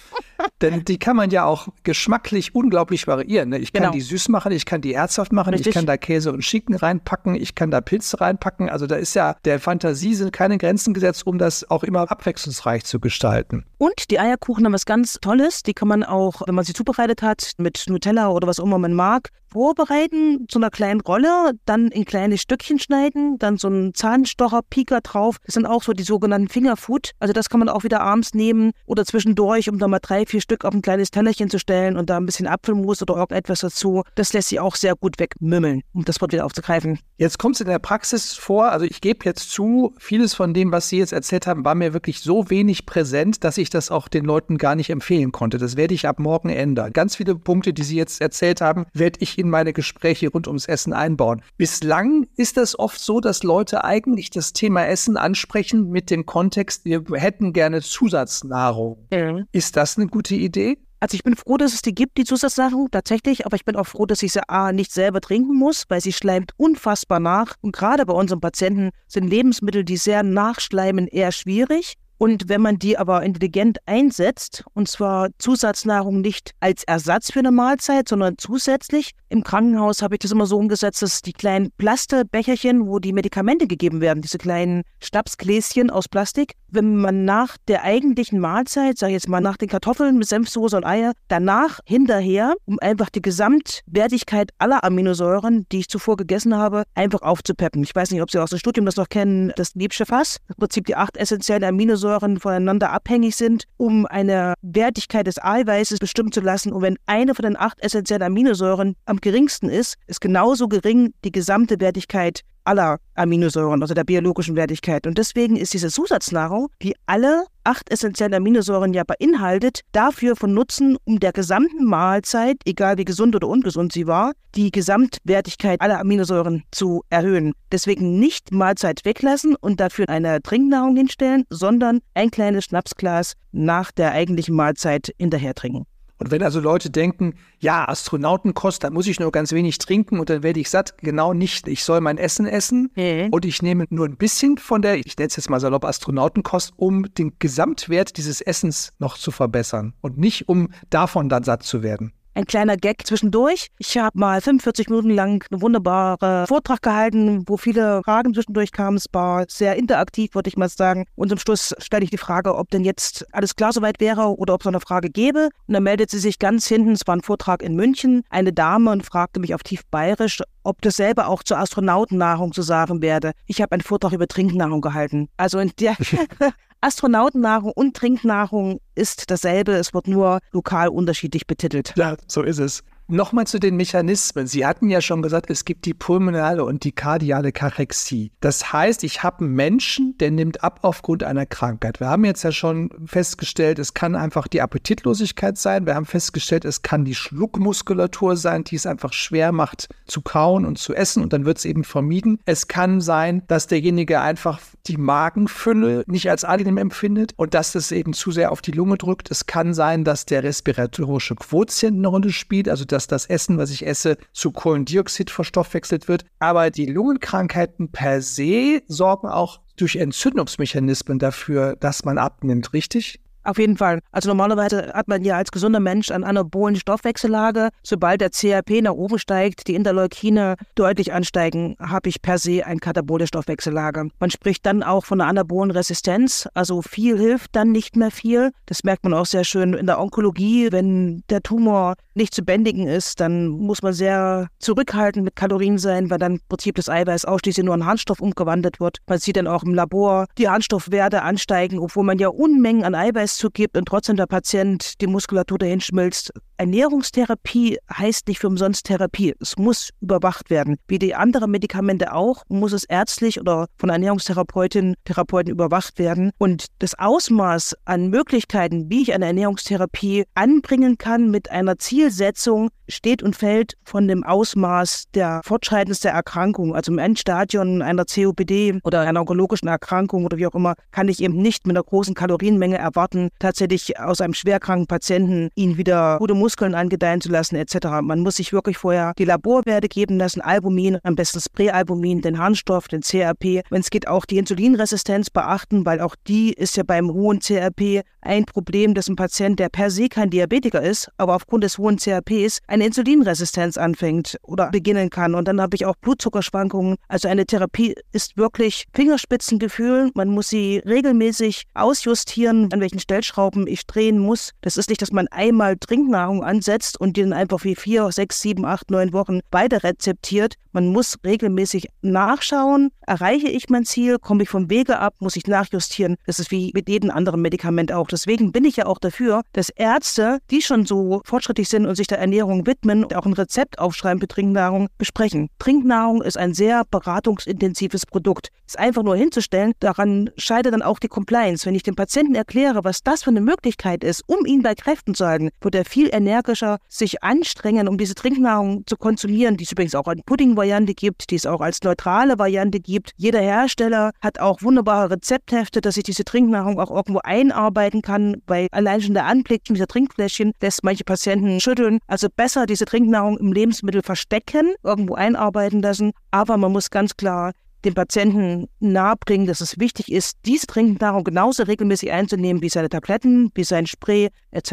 Denn die kann man ja auch geschmacklich unglaublich variieren. Ne? Ich kann Genau. die süß machen, ich kann die herzhaft machen, Richtig. ich kann da Käse und Schinken reinpacken, ich kann da Pilze reinpacken. Also da ist ja der Fantasie sind keine Grenzen gesetzt, um das auch immer abwechslungsreich zu gestalten. Und die Eierkuchen haben was ganz Tolles. Die kann man auch, wenn man sie zubereitet hat, mit Nutella oder was auch immer man mag, vorbereiten zu einer kleinen Rolle, dann in kleine Stückchen schneiden, dann so einen Zahnstocher, Pieker drauf. Das sind auch so die sogenannten Fingerfood. Also das kann man auch wieder abends nehmen oder zwischendurch, um da mal drei, vier Stück auf ein kleines Tellerchen zu stellen und da ein bisschen Apfelmus oder irgendetwas dazu. Das lässt sich auch sehr gut wegmümmeln, um das Wort wieder aufzugreifen. Jetzt kommt es in der Praxis vor, also ich gebe jetzt zu, vieles von dem, was Sie jetzt erzählt haben, war mir wirklich so wenig präsent, dass ich das auch den Leuten gar nicht empfehlen konnte. Das werde ich ab morgen ändern. Ganz viele Punkte, die Sie jetzt erzählt haben, werde ich in meine Gespräche rund ums Essen einbauen. Bislang ist es oft so, dass Leute eigentlich das Thema Essen ansprechen mit dem Kontext, wir hätten gerne Zusatznahrung. Ist das eine gute Idee? Also ich bin froh, dass es die gibt, die Zusatznahrung, tatsächlich, aber ich bin auch froh, dass ich sie A nicht selber trinken muss, weil sie schleimt unfassbar nach. Und gerade bei unseren Patienten sind Lebensmittel, die sehr nachschleimen, eher schwierig. Und wenn man die aber intelligent einsetzt, und zwar Zusatznahrung nicht als Ersatz für eine Mahlzeit, sondern zusätzlich, im Krankenhaus habe ich das immer so umgesetzt, dass die kleinen Plastebecherchen, wo die Medikamente gegeben werden, diese kleinen Stabsgläschen aus Plastik, wenn man nach der eigentlichen Mahlzeit, sag ich jetzt mal nach den Kartoffeln mit Senfsoße und Eier, danach hinterher, um einfach die Gesamtwertigkeit aller Aminosäuren, die ich zuvor gegessen habe, einfach aufzupeppen. Ich weiß nicht, ob Sie aus dem Studium das noch kennen, das Liebsche Fass. Im Prinzip die acht essentiellen Aminosäuren voneinander abhängig sind, um eine Wertigkeit des Eiweißes bestimmen zu lassen. Und wenn eine von den acht essentiellen Aminosäuren am geringsten ist, ist genauso gering die gesamte Wertigkeit aller Aminosäuren, also der biologischen Wertigkeit. Und deswegen ist diese Zusatznahrung, die alle acht essentiellen Aminosäuren ja beinhaltet, dafür von Nutzen, um der gesamten Mahlzeit, egal wie gesund oder ungesund sie war, die Gesamtwertigkeit aller Aminosäuren zu erhöhen. Deswegen nicht Mahlzeit weglassen und dafür eine Trinknahrung hinstellen, sondern ein kleines Schnapsglas nach der eigentlichen Mahlzeit hinterher trinken. Und wenn also Leute denken, ja, Astronautenkost, da muss ich nur ganz wenig trinken und dann werde ich satt, genau nicht. Ich soll mein Essen essen mhm. und ich nehme nur ein bisschen von der, ich nenne es jetzt mal salopp Astronautenkost, um den Gesamtwert dieses Essens noch zu verbessern und nicht um davon dann satt zu werden ein kleiner Gag zwischendurch. Ich habe mal 45 Minuten lang einen wunderbaren Vortrag gehalten, wo viele Fragen zwischendurch kamen. Es war sehr interaktiv, würde ich mal sagen. Und zum Schluss stelle ich die Frage, ob denn jetzt alles klar soweit wäre oder ob es noch eine Frage gäbe. Und dann meldet sie sich ganz hinten, es war ein Vortrag in München, eine Dame und fragte mich auf tief bayerisch, ob dasselbe auch zur Astronautennahrung zu sagen werde. Ich habe einen Vortrag über Trinknahrung gehalten. Also in der Astronautennahrung und Trinknahrung ist dasselbe, es wird nur lokal unterschiedlich betitelt. Ja, so ist es. Nochmal zu den Mechanismen. Sie hatten ja schon gesagt, es gibt die pulmonale und die kardiale Kachexie. Das heißt, ich habe einen Menschen, der nimmt ab aufgrund einer Krankheit. Wir haben jetzt ja schon festgestellt, es kann einfach die Appetitlosigkeit sein. Wir haben festgestellt, es kann die Schluckmuskulatur sein, die es einfach schwer macht zu kauen und zu essen und dann wird es eben vermieden. Es kann sein, dass derjenige einfach die Magenfülle nicht als angenehm empfindet und dass es eben zu sehr auf die Lunge drückt. Es kann sein, dass der respiratorische Quotient eine Rolle spielt, also dass das Essen, was ich esse, zu Kohlendioxid verstoffwechselt wird. Aber die Lungenkrankheiten per se sorgen auch durch Entzündungsmechanismen dafür, dass man abnimmt, richtig? Auf jeden Fall. Also normalerweise hat man ja als gesunder Mensch eine anabolen Stoffwechsellage. Sobald der CRP nach oben steigt, die Interleukine deutlich ansteigen, habe ich per se eine katabole Stoffwechsellage. Man spricht dann auch von einer anabolen Resistenz. Also viel hilft dann nicht mehr viel. Das merkt man auch sehr schön in der Onkologie. Wenn der Tumor nicht zu bändigen ist, dann muss man sehr zurückhaltend mit Kalorien sein, weil dann im Prinzip das Eiweiß ausschließlich nur in Harnstoff umgewandelt wird. Man sieht dann auch im Labor die Harnstoffwerte ansteigen, obwohl man ja Unmengen an Eiweiß zugibt und trotzdem der Patient die Muskulatur dahin schmilzt. Ernährungstherapie heißt nicht für umsonst Therapie. Es muss überwacht werden. Wie die anderen Medikamente auch, muss es ärztlich oder von Ernährungstherapeutinnen, Therapeuten überwacht werden. Und das Ausmaß an Möglichkeiten, wie ich eine Ernährungstherapie anbringen kann mit einer Zielsetzung, steht und fällt von dem Ausmaß der Fortschreitens der Erkrankung. Also im Endstadion einer COPD oder einer onkologischen Erkrankung oder wie auch immer, kann ich eben nicht mit einer großen Kalorienmenge erwarten, tatsächlich aus einem schwerkranken Patienten ihn wieder gute Muskeln angedeihen zu lassen etc. Man muss sich wirklich vorher die Laborwerte geben lassen, Albumin, am besten das Präalbumin, den Harnstoff, den CRP. Wenn es geht, auch die Insulinresistenz beachten, weil auch die ist ja beim hohen CRP ein Problem, dass ein Patient, der per se kein Diabetiker ist, aber aufgrund des hohen CRPs eine Insulinresistenz anfängt oder beginnen kann. Und dann habe ich auch Blutzuckerschwankungen. Also eine Therapie ist wirklich Fingerspitzengefühl. Man muss sie regelmäßig ausjustieren, an welchen Stellschrauben ich drehen muss. Das ist nicht, dass man einmal Trinknahrung ansetzt und die dann einfach wie vier, sechs, sieben, acht, neun Wochen weiter rezeptiert. Man muss regelmäßig nachschauen, erreiche ich mein Ziel, komme ich vom Wege ab, muss ich nachjustieren. Das ist wie mit jedem anderen Medikament auch. Deswegen bin ich ja auch dafür, dass Ärzte, die schon so fortschrittlich sind und sich der Ernährung widmen, auch ein Rezept aufschreiben für Trinknahrung, besprechen. Trinknahrung ist ein sehr beratungsintensives Produkt. Ist einfach nur hinzustellen, daran scheitert dann auch die Compliance. Wenn ich dem Patienten erkläre, was das für eine Möglichkeit ist, um ihn bei Kräften zu halten, wird er viel energischer sich anstrengen, um diese Trinknahrung zu konsumieren, die es übrigens auch als Pudding-Variante gibt, die es auch als neutrale Variante gibt. Jeder Hersteller hat auch wunderbare Rezepthefte, dass ich diese Trinknahrung auch irgendwo einarbeiten kann, weil allein schon der Anblick dieser Trinkfläschchen lässt manche Patienten schütteln. Also besser diese Trinknahrung im Lebensmittel verstecken, irgendwo einarbeiten lassen. Aber man muss ganz klar dem Patienten nahebringen, dass es wichtig ist, diese Trinknahrung genauso regelmäßig einzunehmen wie seine Tabletten, wie sein Spray etc.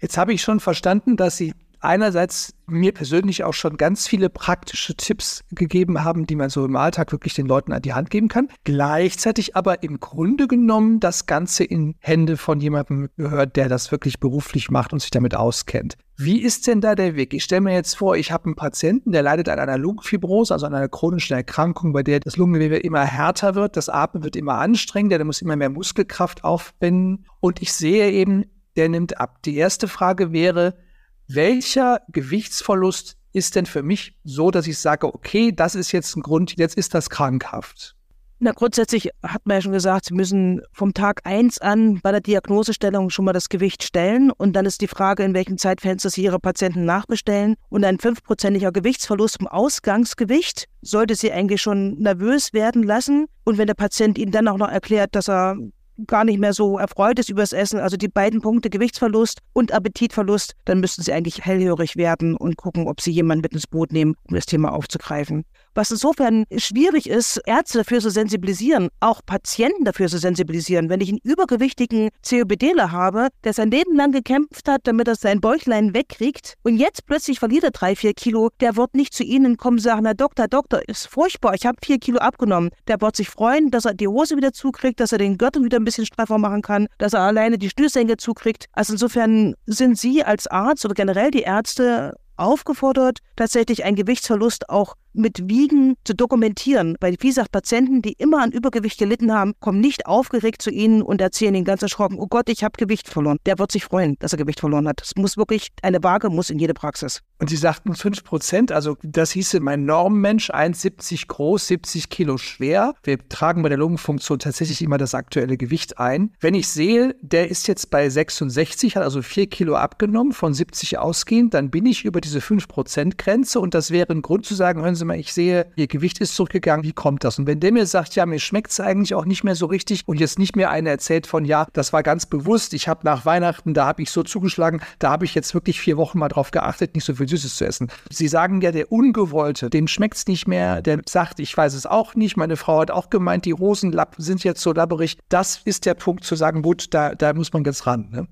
Jetzt habe ich schon verstanden, dass Sie einerseits mir persönlich auch schon ganz viele praktische Tipps gegeben haben, die man so im Alltag wirklich den Leuten an die Hand geben kann. Gleichzeitig aber im Grunde genommen das Ganze in Hände von jemandem gehört, der das wirklich beruflich macht und sich damit auskennt. Wie ist denn da der Weg? Ich stelle mir jetzt vor, ich habe einen Patienten, der leidet an einer Lungenfibrose, also an einer chronischen Erkrankung, bei der das Lungengewebe immer härter wird, das Atmen wird immer anstrengender, der muss immer mehr Muskelkraft aufwenden und ich sehe eben, der nimmt ab. Die erste Frage wäre, welcher Gewichtsverlust ist denn für mich so, dass ich sage, okay, das ist jetzt ein Grund, jetzt ist das krankhaft? Na, grundsätzlich hat man ja schon gesagt, Sie müssen vom Tag eins an bei der Diagnosestellung schon mal das Gewicht stellen. Und dann ist die Frage, in welchem Zeitfenster Sie Ihre Patienten nachbestellen. Und ein fünfprozentiger Gewichtsverlust im Ausgangsgewicht sollte Sie eigentlich schon nervös werden lassen. Und wenn der Patient Ihnen dann auch noch erklärt, dass er gar nicht mehr so erfreut ist übers Essen, also die beiden Punkte Gewichtsverlust und Appetitverlust, dann müssten Sie eigentlich hellhörig werden und gucken, ob Sie jemanden mit ins Boot nehmen, um das Thema aufzugreifen. Was insofern schwierig ist, Ärzte dafür zu sensibilisieren, auch Patienten dafür zu sensibilisieren. Wenn ich einen übergewichtigen COPDler habe, der sein Leben lang gekämpft hat, damit er sein Bäuchlein wegkriegt und jetzt plötzlich verliert er drei, vier Kilo, der wird nicht zu Ihnen kommen und sagen, Herr Doktor, Doktor, ist furchtbar, ich habe vier Kilo abgenommen. Der wird sich freuen, dass er die Hose wieder zukriegt, dass er den Gürtel wieder ein bisschen straffer machen kann, dass er alleine die Schnürsenkel zukriegt. Also insofern sind Sie als Arzt oder generell die Ärzte aufgefordert, tatsächlich einen Gewichtsverlust auch mit Wiegen zu dokumentieren. Weil, wie gesagt, Patienten, die immer an Übergewicht gelitten haben, kommen nicht aufgeregt zu Ihnen und erzählen Ihnen ganz erschrocken, oh Gott, ich habe Gewicht verloren. Der wird sich freuen, dass er Gewicht verloren hat. Es muss wirklich, eine Waage muss in jede Praxis. Und Sie sagten 5 Prozent, also das hieße mein Normmensch, 1,70 groß, 70 Kilo schwer. Wir tragen bei der Lungenfunktion tatsächlich immer das aktuelle Gewicht ein. Wenn ich sehe, der ist jetzt bei 66, hat also 4 Kilo abgenommen, von 70 ausgehend, dann bin ich über diese 5 Prozent Grenze und das wäre ein Grund zu sagen, hören Sie mal, ich sehe, Ihr Gewicht ist zurückgegangen, wie kommt das? Und wenn der mir sagt, ja, mir schmeckt es eigentlich auch nicht mehr so richtig und jetzt nicht mehr einer erzählt von, ja, das war ganz bewusst, ich habe nach Weihnachten, da habe ich so zugeschlagen, da habe ich jetzt wirklich vier Wochen mal drauf geachtet, nicht so viel Süßes zu essen. Sie sagen ja, der Ungewollte, dem schmeckt es nicht mehr, der sagt, ich weiß es auch nicht, meine Frau hat auch gemeint, die Hosenlappen sind jetzt so labberig. Das ist der Punkt zu sagen, gut, da, da muss man jetzt ran. Ne?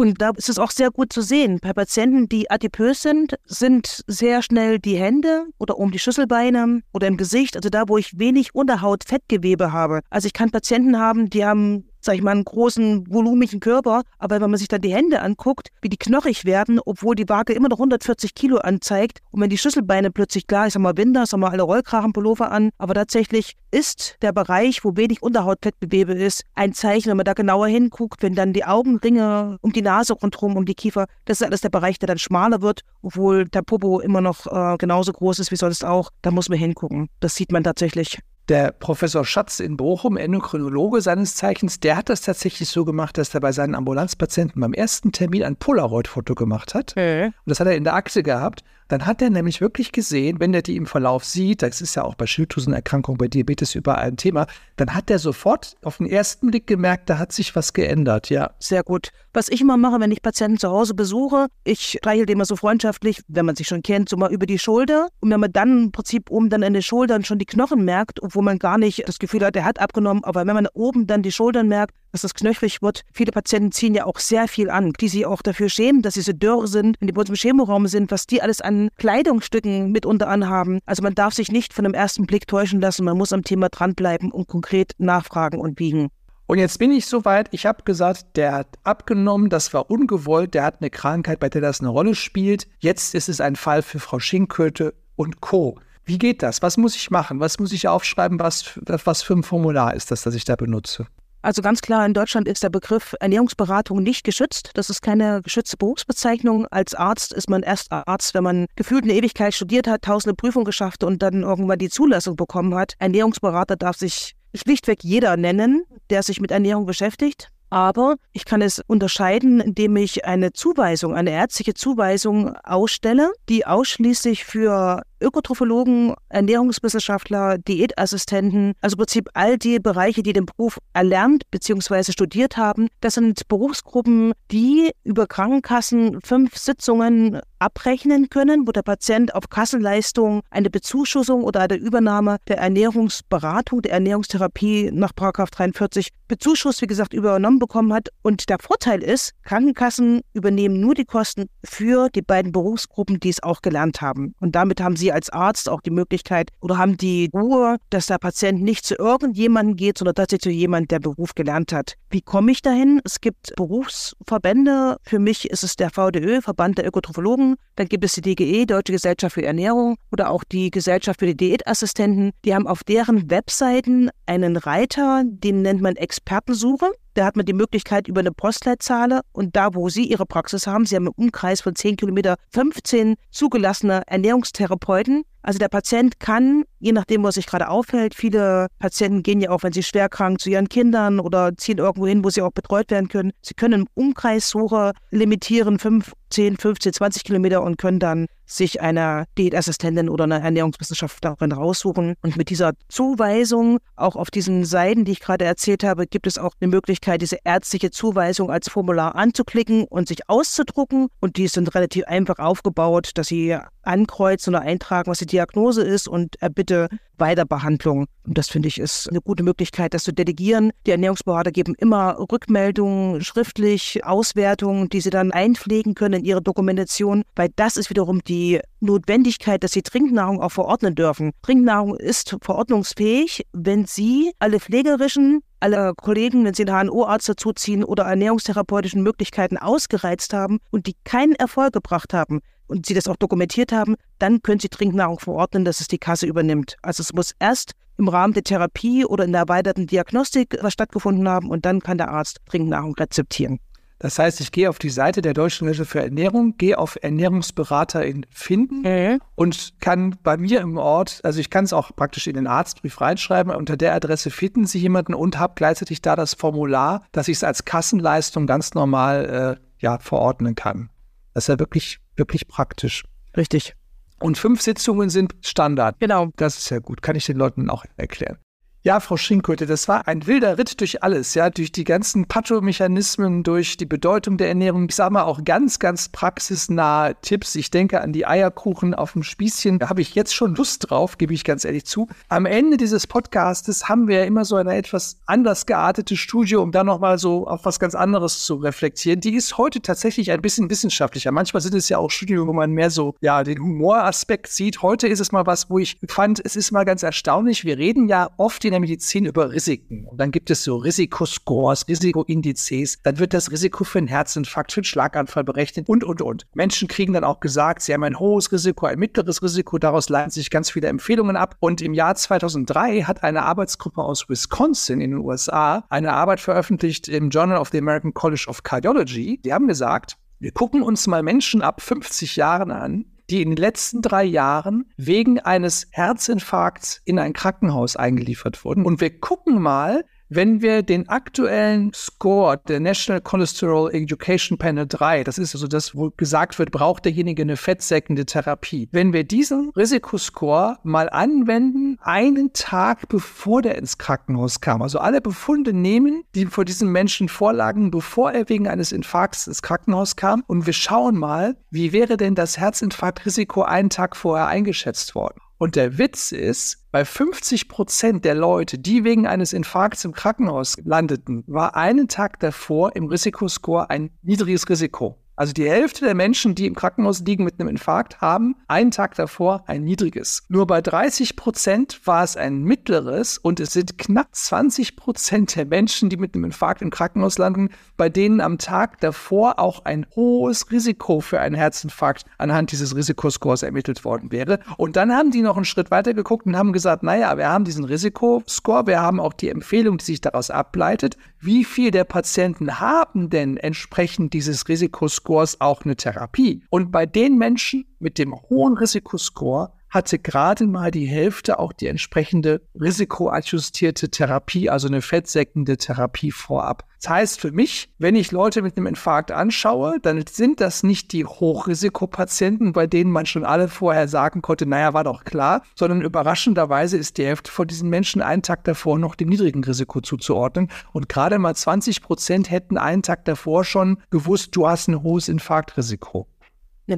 Und da ist es auch sehr gut zu sehen. Bei Patienten, die adipös sind, sind sehr schnell die Hände oder um die Schüsselbeine oder im Gesicht, also da, wo ich wenig Unterhaut, Fettgewebe habe. Also ich kann Patienten haben, die haben sag ich mal, einen großen, volumigen Körper. Aber wenn man sich dann die Hände anguckt, wie die knochig werden, obwohl die Waage immer noch 140 Kilo anzeigt und wenn die Schlüsselbeine plötzlich klar, ich sag mal Winter, sag mal alle Rollkrachenpullover an, aber tatsächlich ist der Bereich, wo wenig Unterhautfettgewebe ist, ein Zeichen, wenn man da genauer hinguckt, wenn dann die Augenringe um die Nase rundherum, um die Kiefer, das ist alles der Bereich, der dann schmaler wird, obwohl der Popo immer noch äh, genauso groß ist wie sonst auch. Da muss man hingucken. Das sieht man tatsächlich. Der Professor Schatz in Bochum, Endokrinologe seines Zeichens, der hat das tatsächlich so gemacht, dass er bei seinen Ambulanzpatienten beim ersten Termin ein Polaroid-Foto gemacht hat. Mhm. Und das hat er in der Akte gehabt. Dann hat er nämlich wirklich gesehen, wenn er die im Verlauf sieht, das ist ja auch bei Schilddrüsenerkrankungen, bei Diabetes überall ein Thema, dann hat er sofort auf den ersten Blick gemerkt, da hat sich was geändert, ja. Sehr gut. Was ich immer mache, wenn ich Patienten zu Hause besuche, ich streichel die immer so freundschaftlich, wenn man sich schon kennt, so mal über die Schulter. Und wenn man dann im Prinzip oben dann in den Schultern schon die Knochen merkt, obwohl man gar nicht das Gefühl hat, er hat abgenommen, aber wenn man oben dann die Schultern merkt, dass das knöchrig wird. Viele Patienten ziehen ja auch sehr viel an, die sich auch dafür schämen, dass sie so dürr sind, wenn die bei uns im Chemoraum sind, was die alles an Kleidungsstücken mitunter anhaben. Also man darf sich nicht von dem ersten Blick täuschen lassen, man muss am Thema dranbleiben und konkret nachfragen und biegen. Und jetzt bin ich soweit, ich habe gesagt, der hat abgenommen, das war ungewollt, der hat eine Krankheit, bei der das eine Rolle spielt. Jetzt ist es ein Fall für Frau Schinköte und Co. Wie geht das? Was muss ich machen? Was muss ich aufschreiben? Was, was für ein Formular ist das, das ich da benutze? Also ganz klar, in Deutschland ist der Begriff Ernährungsberatung nicht geschützt. Das ist keine geschützte Berufsbezeichnung. Als Arzt ist man erst Arzt, wenn man gefühlt eine Ewigkeit studiert hat, tausende Prüfungen geschafft und dann irgendwann die Zulassung bekommen hat. Ernährungsberater darf sich schlichtweg jeder nennen, der sich mit Ernährung beschäftigt. Aber ich kann es unterscheiden, indem ich eine Zuweisung, eine ärztliche Zuweisung ausstelle, die ausschließlich für Ökotrophologen, Ernährungswissenschaftler, Diätassistenten, also im Prinzip all die Bereiche, die den Beruf erlernt bzw. studiert haben. Das sind Berufsgruppen, die über Krankenkassen fünf Sitzungen abrechnen können, wo der Patient auf Kassenleistung eine Bezuschussung oder eine Übernahme der Ernährungsberatung, der Ernährungstherapie nach 43 Bezuschuss, wie gesagt, übernommen bekommen hat. Und der Vorteil ist, Krankenkassen übernehmen nur die Kosten für die beiden Berufsgruppen, die es auch gelernt haben. Und damit haben sie als Arzt auch die Möglichkeit oder haben die Ruhe, dass der Patient nicht zu irgendjemandem geht, sondern tatsächlich zu jemandem, der Beruf gelernt hat. Wie komme ich dahin? Es gibt Berufsverbände. Für mich ist es der VDÖ, Verband der Ökotrophologen. Dann gibt es die DGE, Deutsche Gesellschaft für Ernährung oder auch die Gesellschaft für die Diätassistenten. Die haben auf deren Webseiten einen Reiter, den nennt man Expertensuche. Da hat man die Möglichkeit über eine Postleitzahl und da, wo Sie Ihre Praxis haben, Sie haben im Umkreis von 10 Kilometer 15 zugelassene Ernährungstherapeuten. Also der Patient kann, je nachdem, was sich gerade aufhält, viele Patienten gehen ja auch, wenn sie schwer krank, zu ihren Kindern oder ziehen irgendwo hin, wo sie auch betreut werden können. Sie können Umkreissuche limitieren, 5, 10, 15, 20 Kilometer und können dann sich eine Diätassistentin oder eine Ernährungswissenschaftlerin raussuchen. Und mit dieser Zuweisung, auch auf diesen Seiten, die ich gerade erzählt habe, gibt es auch eine Möglichkeit, diese ärztliche Zuweisung als Formular anzuklicken und sich auszudrucken. Und die sind relativ einfach aufgebaut, dass Sie ankreuzen oder eintragen, was die Diagnose ist und erbitte Weiterbehandlung. Und das finde ich ist eine gute Möglichkeit, das zu delegieren. Die Ernährungsberater geben immer Rückmeldungen, schriftlich Auswertungen, die sie dann einpflegen können in ihre Dokumentation, weil das ist wiederum die Notwendigkeit, dass sie Trinknahrung auch verordnen dürfen. Trinknahrung ist verordnungsfähig, wenn sie alle pflegerischen alle Kollegen, wenn sie einen HNO-Arzt dazuziehen oder ernährungstherapeutischen Möglichkeiten ausgereizt haben und die keinen Erfolg gebracht haben und sie das auch dokumentiert haben, dann können sie Trinknahrung verordnen, dass es die Kasse übernimmt. Also es muss erst im Rahmen der Therapie oder in der erweiterten Diagnostik was stattgefunden haben und dann kann der Arzt Trinknahrung rezeptieren. Das heißt, ich gehe auf die Seite der Deutschen Gesellschaft für Ernährung, gehe auf Ernährungsberaterin finden mhm. und kann bei mir im Ort, also ich kann es auch praktisch in den Arztbrief reinschreiben, unter der Adresse finden Sie jemanden und habe gleichzeitig da das Formular, dass ich es als Kassenleistung ganz normal äh, ja, verordnen kann. Das ist ja wirklich, wirklich praktisch. Richtig. Und fünf Sitzungen sind Standard. Genau. Das ist ja gut. Kann ich den Leuten auch erklären. Ja, Frau Schinköte, das war ein wilder Ritt durch alles, ja, durch die ganzen Pathomechanismen, durch die Bedeutung der Ernährung. Ich sage mal auch ganz, ganz praxisnahe Tipps. Ich denke an die Eierkuchen auf dem Spießchen. Da habe ich jetzt schon Lust drauf, gebe ich ganz ehrlich zu. Am Ende dieses Podcastes haben wir ja immer so eine etwas anders geartete Studie, um da nochmal so auf was ganz anderes zu reflektieren. Die ist heute tatsächlich ein bisschen wissenschaftlicher. Manchmal sind es ja auch Studien, wo man mehr so, ja, den Humoraspekt sieht. Heute ist es mal was, wo ich fand, es ist mal ganz erstaunlich. Wir reden ja oft in der Medizin über Risiken. Und dann gibt es so Risikoscores, Risikoindizes. Dann wird das Risiko für einen Herzinfarkt, für einen Schlaganfall berechnet und, und, und. Menschen kriegen dann auch gesagt, sie haben ein hohes Risiko, ein mittleres Risiko. Daraus leiten sich ganz viele Empfehlungen ab. Und im Jahr 2003 hat eine Arbeitsgruppe aus Wisconsin in den USA eine Arbeit veröffentlicht im Journal of the American College of Cardiology. Die haben gesagt, wir gucken uns mal Menschen ab 50 Jahren an, die in den letzten drei Jahren wegen eines Herzinfarkts in ein Krankenhaus eingeliefert wurden. Und wir gucken mal, wenn wir den aktuellen Score der National Cholesterol Education Panel 3, das ist also das, wo gesagt wird, braucht derjenige eine fettsäckende Therapie. Wenn wir diesen Risikoscore mal anwenden, einen Tag bevor der ins Krankenhaus kam, also alle Befunde nehmen, die vor diesem Menschen vorlagen, bevor er wegen eines Infarkts ins Krankenhaus kam, und wir schauen mal, wie wäre denn das Herzinfarktrisiko einen Tag vorher eingeschätzt worden. Und der Witz ist, bei 50 Prozent der Leute, die wegen eines Infarkts im Krankenhaus landeten, war einen Tag davor im Risikoscore ein niedriges Risiko. Also die Hälfte der Menschen, die im Krankenhaus liegen mit einem Infarkt, haben einen Tag davor ein niedriges. Nur bei 30 Prozent war es ein mittleres und es sind knapp 20 Prozent der Menschen, die mit einem Infarkt im Krankenhaus landen, bei denen am Tag davor auch ein hohes Risiko für einen Herzinfarkt anhand dieses Risikoscores ermittelt worden wäre. Und dann haben die noch einen Schritt weiter geguckt und haben gesagt, naja, wir haben diesen Risikoscore, wir haben auch die Empfehlung, die sich daraus ableitet. Wie viel der Patienten haben denn entsprechend dieses Risikoscores auch eine Therapie. Und bei den Menschen mit dem hohen Risikoscore hatte gerade mal die Hälfte auch die entsprechende risikoadjustierte Therapie, also eine fettsäckende Therapie vorab. Das heißt für mich, wenn ich Leute mit einem Infarkt anschaue, dann sind das nicht die Hochrisikopatienten, bei denen man schon alle vorher sagen konnte, naja, war doch klar, sondern überraschenderweise ist die Hälfte von diesen Menschen einen Tag davor noch dem niedrigen Risiko zuzuordnen. Und gerade mal 20 Prozent hätten einen Tag davor schon gewusst, du hast ein hohes Infarktrisiko.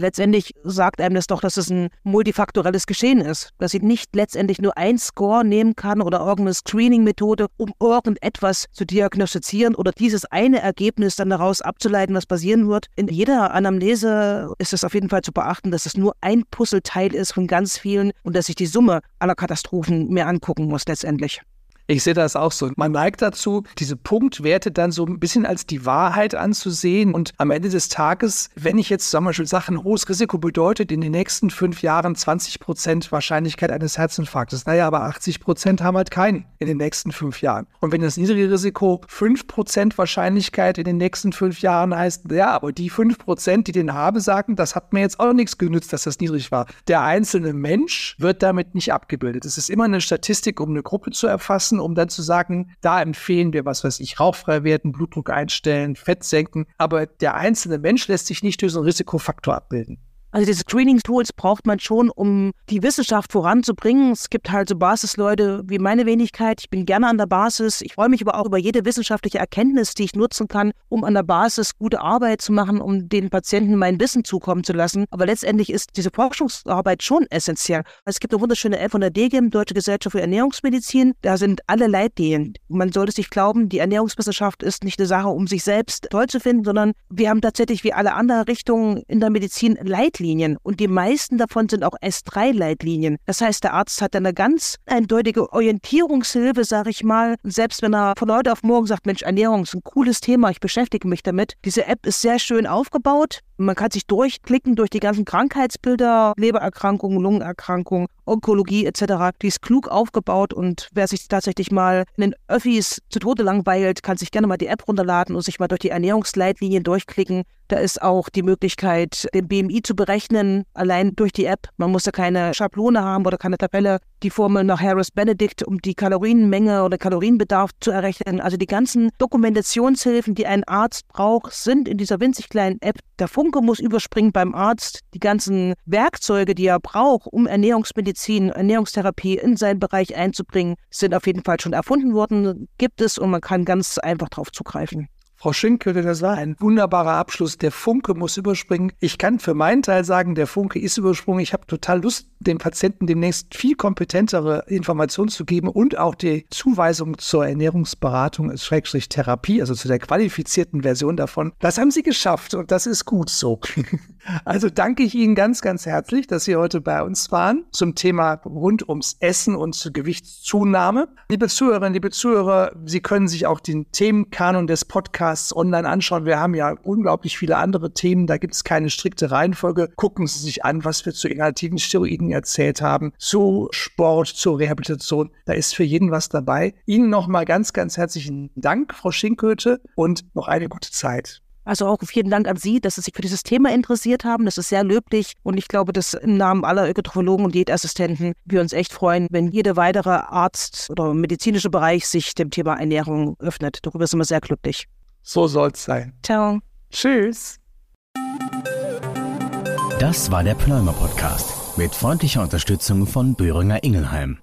Letztendlich sagt einem das doch, dass es ein multifaktorelles Geschehen ist, dass sie nicht letztendlich nur ein Score nehmen kann oder irgendeine Screening-Methode, um irgendetwas zu diagnostizieren oder dieses eine Ergebnis dann daraus abzuleiten, was passieren wird. In jeder Anamnese ist es auf jeden Fall zu beachten, dass es nur ein Puzzleteil ist von ganz vielen und dass sich die Summe aller Katastrophen mehr angucken muss letztendlich. Ich sehe das auch so. Man neigt dazu, diese Punktwerte dann so ein bisschen als die Wahrheit anzusehen. Und am Ende des Tages, wenn ich jetzt zum Beispiel sage, ein hohes Risiko bedeutet in den nächsten fünf Jahren 20 Prozent Wahrscheinlichkeit eines Herzinfarktes. Naja, aber 80 Prozent haben halt keinen in den nächsten fünf Jahren. Und wenn das niedrige Risiko 5 Prozent Wahrscheinlichkeit in den nächsten fünf Jahren heißt, ja, aber die 5 Prozent, die den haben, sagen, das hat mir jetzt auch nichts genützt, dass das niedrig war. Der einzelne Mensch wird damit nicht abgebildet. Es ist immer eine Statistik, um eine Gruppe zu erfassen, um dann zu sagen, da empfehlen wir, was weiß ich, rauchfrei werden, Blutdruck einstellen, Fett senken. Aber der einzelne Mensch lässt sich nicht durch so einen Risikofaktor abbilden. Also diese Screening-Tools braucht man schon, um die Wissenschaft voranzubringen. Es gibt halt so Basisleute wie meine Wenigkeit. Ich bin gerne an der Basis. Ich freue mich aber auch über jede wissenschaftliche Erkenntnis, die ich nutzen kann, um an der Basis gute Arbeit zu machen, um den Patienten mein Wissen zukommen zu lassen. Aber letztendlich ist diese Forschungsarbeit schon essentiell. Es gibt eine wunderschöne App von der DGIM, Deutsche Gesellschaft für Ernährungsmedizin. Da sind alle Leitlinien. Man sollte sich glauben, die Ernährungswissenschaft ist nicht eine Sache, um sich selbst toll zu finden, sondern wir haben tatsächlich wie alle anderen Richtungen in der Medizin Leitlinien. Leitlinien und die meisten davon sind auch S3-Leitlinien. Das heißt, der Arzt hat eine ganz eindeutige Orientierungshilfe, sage ich mal. Selbst wenn er von heute auf morgen sagt, Mensch, Ernährung ist ein cooles Thema, ich beschäftige mich damit. Diese App ist sehr schön aufgebaut. Man kann sich durchklicken durch die ganzen Krankheitsbilder, Lebererkrankungen, Lungenerkrankungen, Onkologie etc. Die ist klug aufgebaut und wer sich tatsächlich mal in den Öffis zu Tode langweilt, kann sich gerne mal die App runterladen und sich mal durch die Ernährungsleitlinien durchklicken. Da ist auch die Möglichkeit, den BMI zu berechnen, allein durch die App. Man muss da keine Schablone haben oder keine Tabelle. Die Formel nach Harris Benedict, um die Kalorienmenge oder Kalorienbedarf zu errechnen. Also die ganzen Dokumentationshilfen, die ein Arzt braucht, sind in dieser winzig kleinen App. Der Funke muss überspringen beim Arzt. Die ganzen Werkzeuge, die er braucht, um Ernährungsmedizin, Ernährungstherapie in seinen Bereich einzubringen, sind auf jeden Fall schon erfunden worden, gibt es und man kann ganz einfach darauf zugreifen. Frau Schinkel, das war ein wunderbarer Abschluss. Der Funke muss überspringen. Ich kann für meinen Teil sagen, der Funke ist übersprungen. Ich habe total Lust, dem Patienten demnächst viel kompetentere Informationen zu geben und auch die Zuweisung zur Ernährungsberatung, Schrägstrich Therapie, also zu der qualifizierten Version davon. Das haben Sie geschafft und das ist gut so. Also danke ich Ihnen ganz, ganz herzlich, dass Sie heute bei uns waren zum Thema rund ums Essen und zur Gewichtszunahme. Liebe Zuhörerinnen, liebe Zuhörer, Sie können sich auch den Themenkanon des Podcasts online anschauen. Wir haben ja unglaublich viele andere Themen. Da gibt es keine strikte Reihenfolge. Gucken Sie sich an, was wir zu inhalativen Steroiden erzählt haben, zu Sport, zur Rehabilitation. Da ist für jeden was dabei. Ihnen nochmal ganz, ganz herzlichen Dank, Frau Schinköte, und noch eine gute Zeit. Also auch vielen Dank an Sie, dass Sie sich für dieses Thema interessiert haben. Das ist sehr löblich und ich glaube, dass im Namen aller Ökotrophologen und Diätassistenten wir uns echt freuen, wenn jeder weitere Arzt oder medizinische Bereich sich dem Thema Ernährung öffnet. Darüber sind wir sehr glücklich. So soll es sein. Ciao. Tschüss. Das war der Pneumer Podcast mit freundlicher Unterstützung von Böhringer Ingelheim.